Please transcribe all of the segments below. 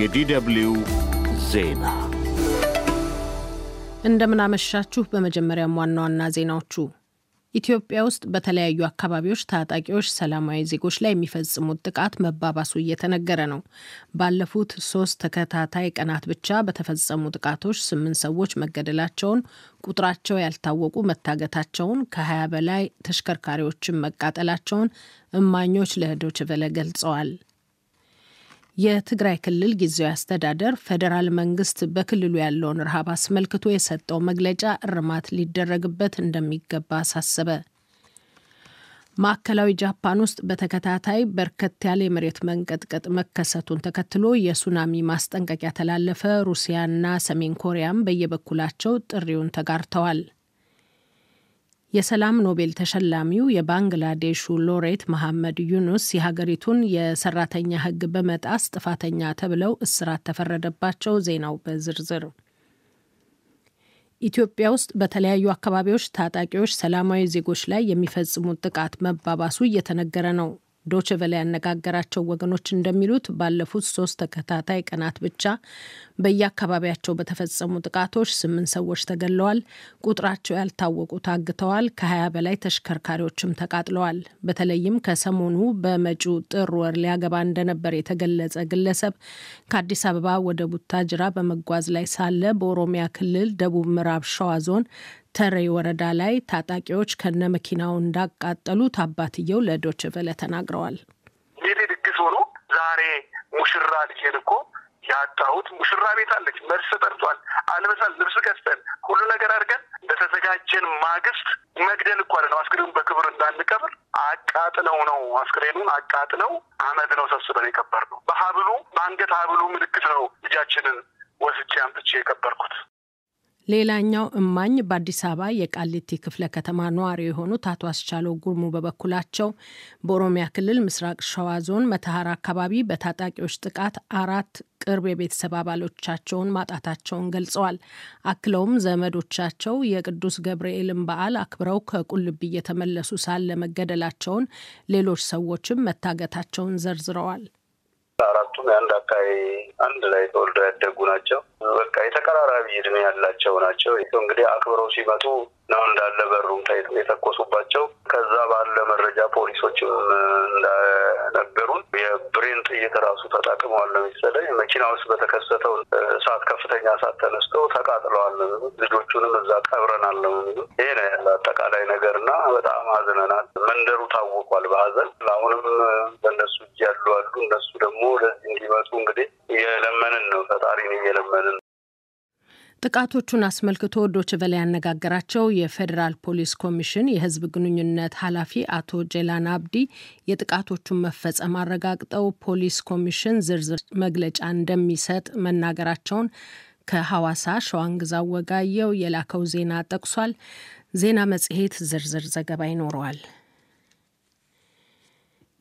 የዲደብሊው ዜና እንደምናመሻችሁ። በመጀመሪያም ዋና ዋና ዜናዎቹ ኢትዮጵያ ውስጥ በተለያዩ አካባቢዎች ታጣቂዎች ሰላማዊ ዜጎች ላይ የሚፈጽሙት ጥቃት መባባሱ እየተነገረ ነው። ባለፉት ሶስት ተከታታይ ቀናት ብቻ በተፈጸሙ ጥቃቶች ስምንት ሰዎች መገደላቸውን፣ ቁጥራቸው ያልታወቁ መታገታቸውን፣ ከ20 በላይ ተሽከርካሪዎችን መቃጠላቸውን እማኞች ለዶይቼ ቬለ ገልጸዋል። የትግራይ ክልል ጊዜያዊ አስተዳደር ፌዴራል መንግስት በክልሉ ያለውን ረሃብ አስመልክቶ የሰጠው መግለጫ እርማት ሊደረግበት እንደሚገባ አሳሰበ። ማዕከላዊ ጃፓን ውስጥ በተከታታይ በርከት ያለ የመሬት መንቀጥቀጥ መከሰቱን ተከትሎ የሱናሚ ማስጠንቀቂያ ተላለፈ። ሩሲያና ሰሜን ኮሪያም በየበኩላቸው ጥሪውን ተጋርተዋል። የሰላም ኖቤል ተሸላሚው የባንግላዴሹ ሎሬት መሐመድ ዩኑስ የሀገሪቱን የሰራተኛ ሕግ በመጣስ ጥፋተኛ ተብለው እስራት ተፈረደባቸው። ዜናው በዝርዝር ኢትዮጵያ ውስጥ በተለያዩ አካባቢዎች ታጣቂዎች ሰላማዊ ዜጎች ላይ የሚፈጽሙት ጥቃት መባባሱ እየተነገረ ነው። ዶቼ ቬለ ያነጋገራቸው ወገኖች እንደሚሉት ባለፉት ሶስት ተከታታይ ቀናት ብቻ በየአካባቢያቸው በተፈጸሙ ጥቃቶች ስምንት ሰዎች ተገድለዋል፣ ቁጥራቸው ያልታወቁ ታግተዋል፣ ከ20 በላይ ተሽከርካሪዎችም ተቃጥለዋል። በተለይም ከሰሞኑ በመጪው ጥር ወር ሊያገባ እንደነበር የተገለጸ ግለሰብ ከአዲስ አበባ ወደ ቡታጅራ በመጓዝ ላይ ሳለ በኦሮሚያ ክልል ደቡብ ምዕራብ ሸዋ ዞን ተሬ ወረዳ ላይ ታጣቂዎች ከነ መኪናው እንዳቃጠሉት አባትየው ለዶቼ ቬለ ተናግረዋል። ዛሬ ሙሽራ ልጄን እኮ ያጣሁት ሙሽራ ቤት አለች። መልስ ተጠርቷል። አልበሳል ልብስ ገዝተን ሁሉ ነገር አድርገን በተዘጋጀን ማግስት መግደል እኮ ነው። አስክሬኑን በክብር እንዳንቀብር አቃጥለው ነው። አስክሬኑን አቃጥለው አመድ ነው ሰብስበን የቀበር ነው። በሀብሉ በአንገት ሀብሉ ምልክት ነው ልጃችንን ወስጄ አምጥቼ የቀበርኩት። ሌላኛው እማኝ በአዲስ አበባ የቃሊቲ ክፍለ ከተማ ነዋሪ የሆኑት አቶ አስቻለው ጉርሙ በበኩላቸው በኦሮሚያ ክልል ምስራቅ ሸዋ ዞን መተሐራ አካባቢ በታጣቂዎች ጥቃት አራት ቅርብ የቤተሰብ አባሎቻቸውን ማጣታቸውን ገልጸዋል። አክለውም ዘመዶቻቸው የቅዱስ ገብርኤልን በዓል አክብረው ከቁልቢ እየተመለሱ ሳለ መገደላቸውን፣ ሌሎች ሰዎችም መታገታቸውን ዘርዝረዋል። የአንድ አካባቢ አንድ ላይ ተወልደው ያደጉ ናቸው። በቃ የተቀራራቢ እድሜ ያላቸው ናቸው። እንግዲህ አክብረው ሲመጡ ነው እንዳለ በሩም ታይቶ የተኮሱባቸው። ከዛ ባለ መረጃ ፖሊሶችም እንደነገሩን የብሬን ጥይት ራሱ ተጠቅመዋል ነው መሰለኝ። መኪና ውስጥ በተከሰተው እሳት ከፍተኛ እሳት ተነስተው ተቃጥለዋል። ልጆቹንም እዛ ቀብረናል ነው የሚሉት። ይሄ ነው ያለ አጠቃላይ ነገር እና በጣም አዝነናል። መንደሩ ታውቋል በሀዘን አሁንም በእነሱ እጅ ያሉ አሉ። እነሱ ደግሞ ጥቃቶቹን አስመልክቶ ቬለ ያነጋገራቸው የፌዴራል ፖሊስ ኮሚሽን የሕዝብ ግንኙነት ኃላፊ አቶ ጄላን አብዲ የጥቃቶቹን መፈጸም አረጋግጠው ፖሊስ ኮሚሽን ዝርዝር መግለጫ እንደሚሰጥ መናገራቸውን ከሐዋሳ ሸዋንግዛው ወጋየው የላከው ዜና ጠቅሷል። ዜና መጽሔት ዝርዝር ዘገባ ይኖረዋል።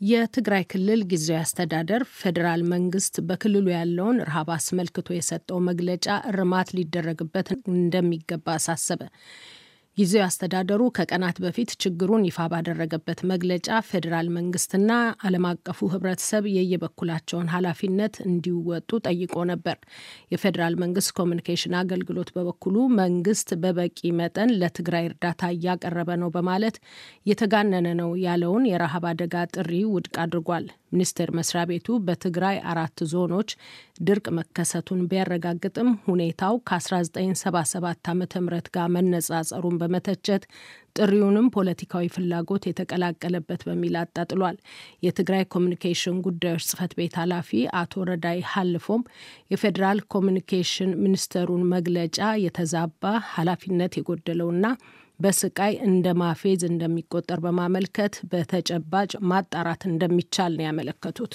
የትግራይ ክልል ጊዜያዊ አስተዳደር ፌዴራል መንግስት በክልሉ ያለውን ረሃብ አስመልክቶ የሰጠው መግለጫ እርማት ሊደረግበት እንደሚገባ አሳሰበ። ጊዜያዊ አስተዳደሩ ከቀናት በፊት ችግሩን ይፋ ባደረገበት መግለጫ ፌዴራል መንግስትና ዓለም አቀፉ ሕብረተሰብ የየበኩላቸውን ኃላፊነት እንዲወጡ ጠይቆ ነበር። የፌዴራል መንግስት ኮሚኒኬሽን አገልግሎት በበኩሉ መንግስት በበቂ መጠን ለትግራይ እርዳታ እያቀረበ ነው በማለት የተጋነነ ነው ያለውን የረሃብ አደጋ ጥሪ ውድቅ አድርጓል። ሚኒስቴር መስሪያ ቤቱ በትግራይ አራት ዞኖች ድርቅ መከሰቱን ቢያረጋግጥም ሁኔታው ከ1977 ዓ ም ጋር መነጻጸሩን በመተቸት ጥሪውንም ፖለቲካዊ ፍላጎት የተቀላቀለበት በሚል አጣጥሏል። የትግራይ ኮሚኒኬሽን ጉዳዮች ጽህፈት ቤት ኃላፊ አቶ ረዳይ ሀልፎም የፌዴራል ኮሚኒኬሽን ሚኒስቴሩን መግለጫ የተዛባ ኃላፊነት የጎደለውና በስቃይ እንደ ማፌዝ እንደሚቆጠር በማመልከት በተጨባጭ ማጣራት እንደሚቻል ነው ያመለከቱት።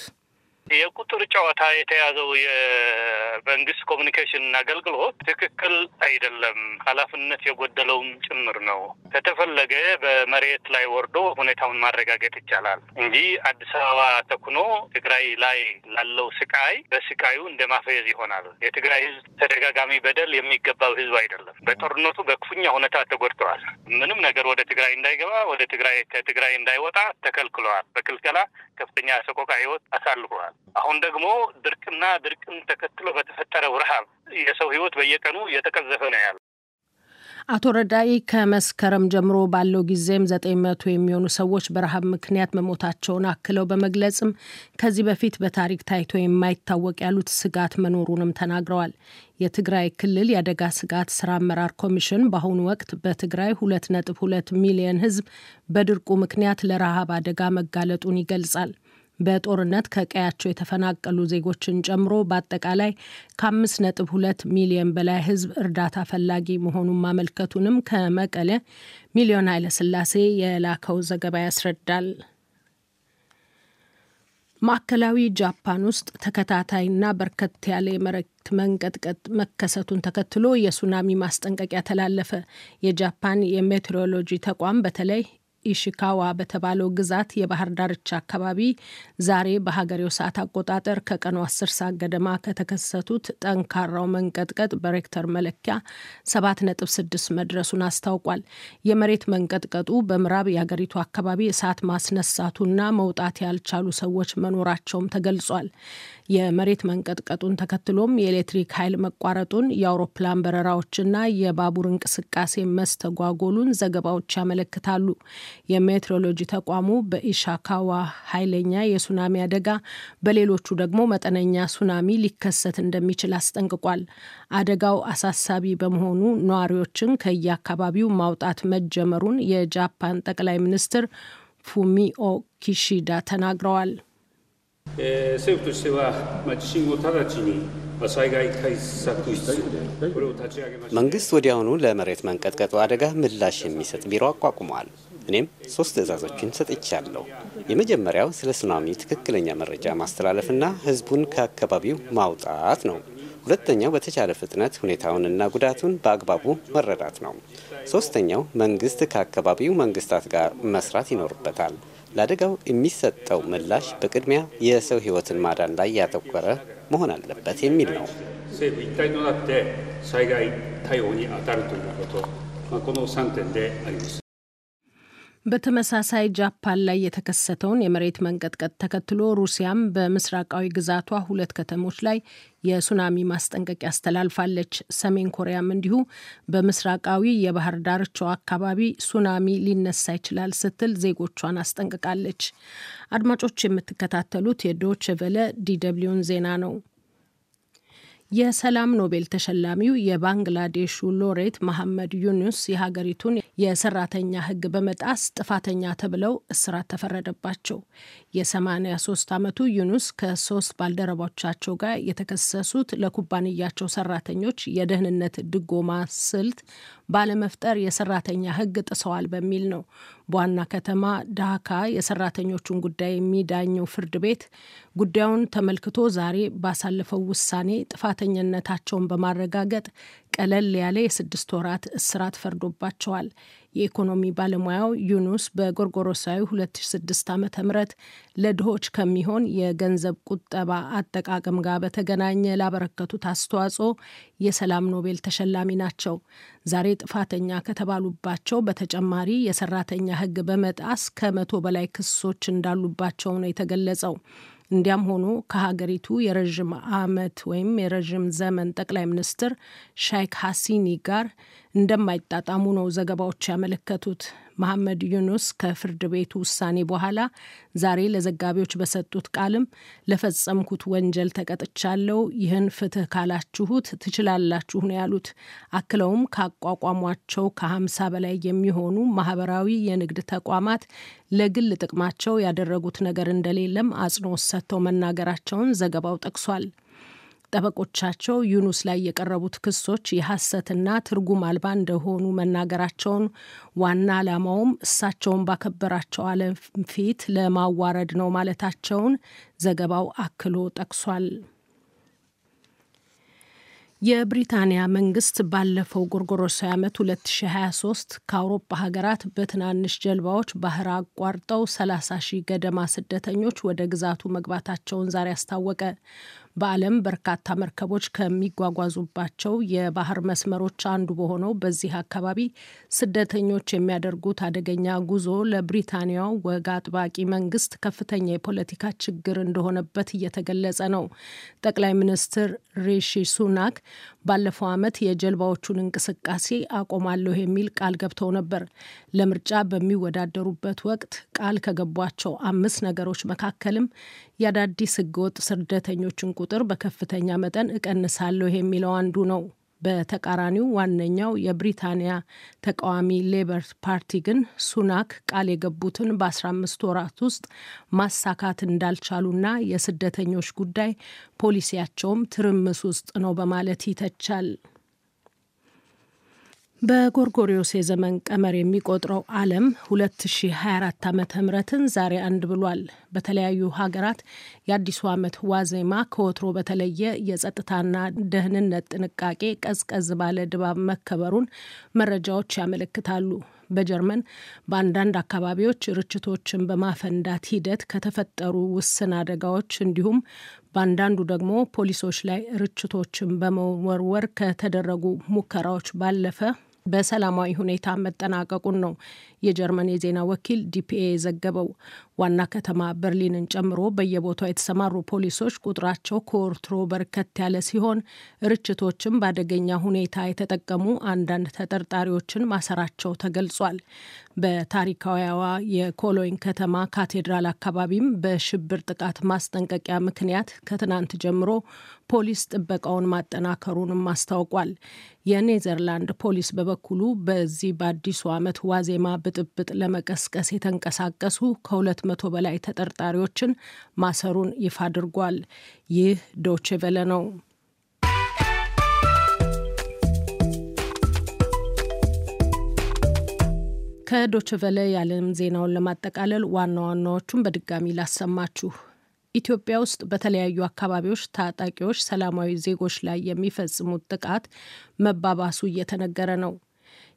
የቁጥር ጨዋታ የተያዘው የመንግስት ኮሚኒኬሽን አገልግሎት ትክክል አይደለም፣ ኃላፊነት የጎደለውም ጭምር ነው። ከተፈለገ በመሬት ላይ ወርዶ ሁኔታውን ማረጋገጥ ይቻላል እንጂ አዲስ አበባ ተኩኖ ትግራይ ላይ ላለው ስቃይ በስቃዩ እንደ ማፈዝ ይሆናል። የትግራይ ህዝብ ተደጋጋሚ በደል የሚገባው ህዝብ አይደለም። በጦርነቱ በክፉኛ ሁኔታ ተጎድተዋል። ምንም ነገር ወደ ትግራይ እንዳይገባ ወደ ትግራይ ከትግራይ እንዳይወጣ ተከልክለዋል። በክልከላ ከፍተኛ ሰቆቃ ህይወት አሳልፈዋል። አሁን ደግሞ ድርቅና ድርቅን ተከትሎ በተፈጠረው ረሃብ የሰው ሕይወት በየቀኑ እየተቀዘፈ ነው ያለው። አቶ ረዳኢ ከመስከረም ጀምሮ ባለው ጊዜም ዘጠኝ መቶ የሚሆኑ ሰዎች በረሃብ ምክንያት መሞታቸውን አክለው በመግለጽም ከዚህ በፊት በታሪክ ታይቶ የማይታወቅ ያሉት ስጋት መኖሩንም ተናግረዋል። የትግራይ ክልል የአደጋ ስጋት ስራ አመራር ኮሚሽን በአሁኑ ወቅት በትግራይ ሁለት ነጥብ ሁለት ሚሊየን ሕዝብ በድርቁ ምክንያት ለረሃብ አደጋ መጋለጡን ይገልጻል። በጦርነት ከቀያቸው የተፈናቀሉ ዜጎችን ጨምሮ በአጠቃላይ ከአምስት ነጥብ ሁለት ሚሊዮን በላይ ህዝብ እርዳታ ፈላጊ መሆኑን ማመልከቱንም ከመቀለ ሚሊዮን ኃይለስላሴ የላከው ዘገባ ያስረዳል። ማዕከላዊ ጃፓን ውስጥ ተከታታይና በርከት ያለ የመሬት መንቀጥቀጥ መከሰቱን ተከትሎ የሱናሚ ማስጠንቀቂያ ተላለፈ። የጃፓን የሜትሮሎጂ ተቋም በተለይ ኢሽካዋ በተባለው ግዛት የባህር ዳርቻ አካባቢ ዛሬ በሀገሬው ሰዓት አቆጣጠር ከቀኑ አስር ሰዓት ገደማ ከተከሰቱት ጠንካራው መንቀጥቀጥ በሬክተር መለኪያ ሰባት ነጥብ ስድስት መድረሱን አስታውቋል። የመሬት መንቀጥቀጡ በምዕራብ የሀገሪቱ አካባቢ እሳት ማስነሳቱና መውጣት ያልቻሉ ሰዎች መኖራቸውም ተገልጿል። የመሬት መንቀጥቀጡን ተከትሎም የኤሌክትሪክ ኃይል መቋረጡን፣ የአውሮፕላን በረራዎችና የባቡር እንቅስቃሴ መስተጓጎሉን ዘገባዎች ያመለክታሉ። የሜትሮሎጂ ተቋሙ በኢሻካዋ ኃይለኛ የሱናሚ አደጋ፣ በሌሎቹ ደግሞ መጠነኛ ሱናሚ ሊከሰት እንደሚችል አስጠንቅቋል። አደጋው አሳሳቢ በመሆኑ ነዋሪዎችን ከየአካባቢው ማውጣት መጀመሩን የጃፓን ጠቅላይ ሚኒስትር ፉሚኦ ኪሺዳ ተናግረዋል። መንግስት ወዲያውኑ ለመሬት መንቀጥቀጡ አደጋ ምላሽ የሚሰጥ ቢሮ አቋቁሟል። እኔም ሶስት ትዕዛዞችን ሰጥቻለሁ። የመጀመሪያው ስለ ሱናሚ ትክክለኛ መረጃ ማስተላለፍና ህዝቡን ከአካባቢው ማውጣት ነው። ሁለተኛው በተቻለ ፍጥነት ሁኔታውንና ጉዳቱን በአግባቡ መረዳት ነው። ሶስተኛው መንግስት ከአካባቢው መንግስታት ጋር መስራት ይኖርበታል። ለአደጋው የሚሰጠው ምላሽ በቅድሚያ የሰው ህይወትን ማዳን ላይ ያተኮረ መሆን አለበት የሚል ነው። በተመሳሳይ ጃፓን ላይ የተከሰተውን የመሬት መንቀጥቀጥ ተከትሎ ሩሲያም በምስራቃዊ ግዛቷ ሁለት ከተሞች ላይ የሱናሚ ማስጠንቀቂያ አስተላልፋለች። ሰሜን ኮሪያም እንዲሁ በምስራቃዊ የባህር ዳርቻው አካባቢ ሱናሚ ሊነሳ ይችላል ስትል ዜጎቿን አስጠንቅቃለች። አድማጮች የምትከታተሉት የዶቼ ቬለ DW ን ዜና ነው። የሰላም ኖቤል ተሸላሚው የባንግላዴሹ ሎሬት መሐመድ ዩኑስ የሀገሪቱን የሰራተኛ ሕግ በመጣስ ጥፋተኛ ተብለው እስራት ተፈረደባቸው። የ83 ዓመቱ ዩኑስ ከሶስት ባልደረቦቻቸው ጋር የተከሰሱት ለኩባንያቸው ሰራተኞች የደህንነት ድጎማ ስልት ባለመፍጠር የሰራተኛ ሕግ ጥሰዋል በሚል ነው። በዋና ከተማ ዳካ የሰራተኞቹን ጉዳይ የሚዳኘው ፍርድ ቤት ጉዳዩን ተመልክቶ ዛሬ ባሳለፈው ውሳኔ ጥፋተኝነታቸውን በማረጋገጥ ቀለል ያለ የስድስት ወራት እስራት ፈርዶባቸዋል። የኢኮኖሚ ባለሙያው ዩኑስ በጎርጎሮሳዊ 2006 ዓ ም ለድሆች ከሚሆን የገንዘብ ቁጠባ አጠቃቀም ጋር በተገናኘ ላበረከቱት አስተዋጽኦ የሰላም ኖቤል ተሸላሚ ናቸው። ዛሬ ጥፋተኛ ከተባሉባቸው በተጨማሪ የሰራተኛ ሕግ በመጣስ ከመቶ በላይ ክሶች እንዳሉባቸው ነው የተገለጸው። እንዲያም ሆኖ ከሀገሪቱ የረዥም ዓመት ወይም የረዥም ዘመን ጠቅላይ ሚኒስትር ሼይክ ሀሲና ጋር እንደማይጣጣሙ ነው ዘገባዎች ያመለከቱት። መሐመድ ዩኑስ ከፍርድ ቤቱ ውሳኔ በኋላ ዛሬ ለዘጋቢዎች በሰጡት ቃልም ለፈጸምኩት ወንጀል ተቀጥቻለሁ፣ ይህን ፍትህ ካላችሁት ትችላላችሁ ነው ያሉት። አክለውም ካቋቋሟቸው ከሀምሳ በላይ የሚሆኑ ማህበራዊ የንግድ ተቋማት ለግል ጥቅማቸው ያደረጉት ነገር እንደሌለም አጽንኦት ሰጥተው መናገራቸውን ዘገባው ጠቅሷል። ጠበቆቻቸው ዩኑስ ላይ የቀረቡት ክሶች የሐሰትና ትርጉም አልባ እንደሆኑ መናገራቸውን ዋና ዓላማውም እሳቸውን ባከበራቸው ዓለም ፊት ለማዋረድ ነው ማለታቸውን ዘገባው አክሎ ጠቅሷል። የብሪታንያ መንግስት ባለፈው ጎርጎሮሳዊ ዓመት 2023 ከአውሮፓ ሀገራት በትናንሽ ጀልባዎች ባህር አቋርጠው 30 ሺህ ገደማ ስደተኞች ወደ ግዛቱ መግባታቸውን ዛሬ አስታወቀ። በዓለም በርካታ መርከቦች ከሚጓጓዙባቸው የባህር መስመሮች አንዱ በሆነው በዚህ አካባቢ ስደተኞች የሚያደርጉት አደገኛ ጉዞ ለብሪታንያው ወግ አጥባቂ መንግስት ከፍተኛ የፖለቲካ ችግር እንደሆነበት እየተገለጸ ነው። ጠቅላይ ሚኒስትር ሪሺ ሱናክ ባለፈው ዓመት የጀልባዎቹን እንቅስቃሴ አቆማለሁ የሚል ቃል ገብተው ነበር። ለምርጫ በሚወዳደሩበት ወቅት ቃል ከገቧቸው አምስት ነገሮች መካከልም የአዳዲስ ህገወጥ ስደተኞችን ቁጥር በከፍተኛ መጠን እቀንሳለሁ የሚለው አንዱ ነው። በተቃራኒው ዋነኛው የብሪታንያ ተቃዋሚ ሌበር ፓርቲ ግን ሱናክ ቃል የገቡትን በ15 ወራት ውስጥ ማሳካት እንዳልቻሉና የስደተኞች ጉዳይ ፖሊሲያቸውም ትርምስ ውስጥ ነው በማለት ይተቻል። በጎርጎሪዮስ የዘመን ቀመር የሚቆጥረው ዓለም 2024 ዓ ምትን ዛሬ አንድ ብሏል። በተለያዩ ሀገራት የአዲሱ ዓመት ዋዜማ ከወትሮ በተለየ የጸጥታና ደህንነት ጥንቃቄ ቀዝቀዝ ባለ ድባብ መከበሩን መረጃዎች ያመለክታሉ። በጀርመን በአንዳንድ አካባቢዎች ርችቶችን በማፈንዳት ሂደት ከተፈጠሩ ውስን አደጋዎች እንዲሁም በአንዳንዱ ደግሞ ፖሊሶች ላይ ርችቶችን በመወርወር ከተደረጉ ሙከራዎች ባለፈ በሰላማዊ ሁኔታ መጠናቀቁን ነው የጀርመን የዜና ወኪል ዲፒኤ የዘገበው። ዋና ከተማ በርሊንን ጨምሮ በየቦታው የተሰማሩ ፖሊሶች ቁጥራቸው ከወትሮ በርከት ያለ ሲሆን ርችቶችን በአደገኛ ሁኔታ የተጠቀሙ አንዳንድ ተጠርጣሪዎችን ማሰራቸው ተገልጿል። በታሪካዊዋ የኮሎኝ ከተማ ካቴድራል አካባቢም በሽብር ጥቃት ማስጠንቀቂያ ምክንያት ከትናንት ጀምሮ ፖሊስ ጥበቃውን ማጠናከሩንም አስታውቋል። የኔዘርላንድ ፖሊስ በበኩሉ በዚህ በአዲሱ ዓመት ዋዜማ ብጥብጥ ለመቀስቀስ የተንቀሳቀሱ ከሁለት መቶ በላይ ተጠርጣሪዎችን ማሰሩን ይፋ አድርጓል። ይህ ዶቼ ቬለ ነው። ከዶቼ ቬለ የዓለም ዜናውን ለማጠቃለል ዋና ዋናዎቹን በድጋሚ ላሰማችሁ። ኢትዮጵያ ውስጥ በተለያዩ አካባቢዎች ታጣቂዎች ሰላማዊ ዜጎች ላይ የሚፈጽሙት ጥቃት መባባሱ እየተነገረ ነው።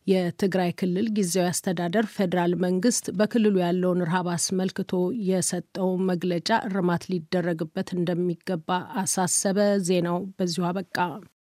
የትግራይ ክልል ጊዜያዊ አስተዳደር ፌዴራል መንግስት በክልሉ ያለውን ረሃብ አስመልክቶ የሰጠው መግለጫ እርማት ሊደረግበት እንደሚገባ አሳሰበ። ዜናው በዚሁ አበቃ።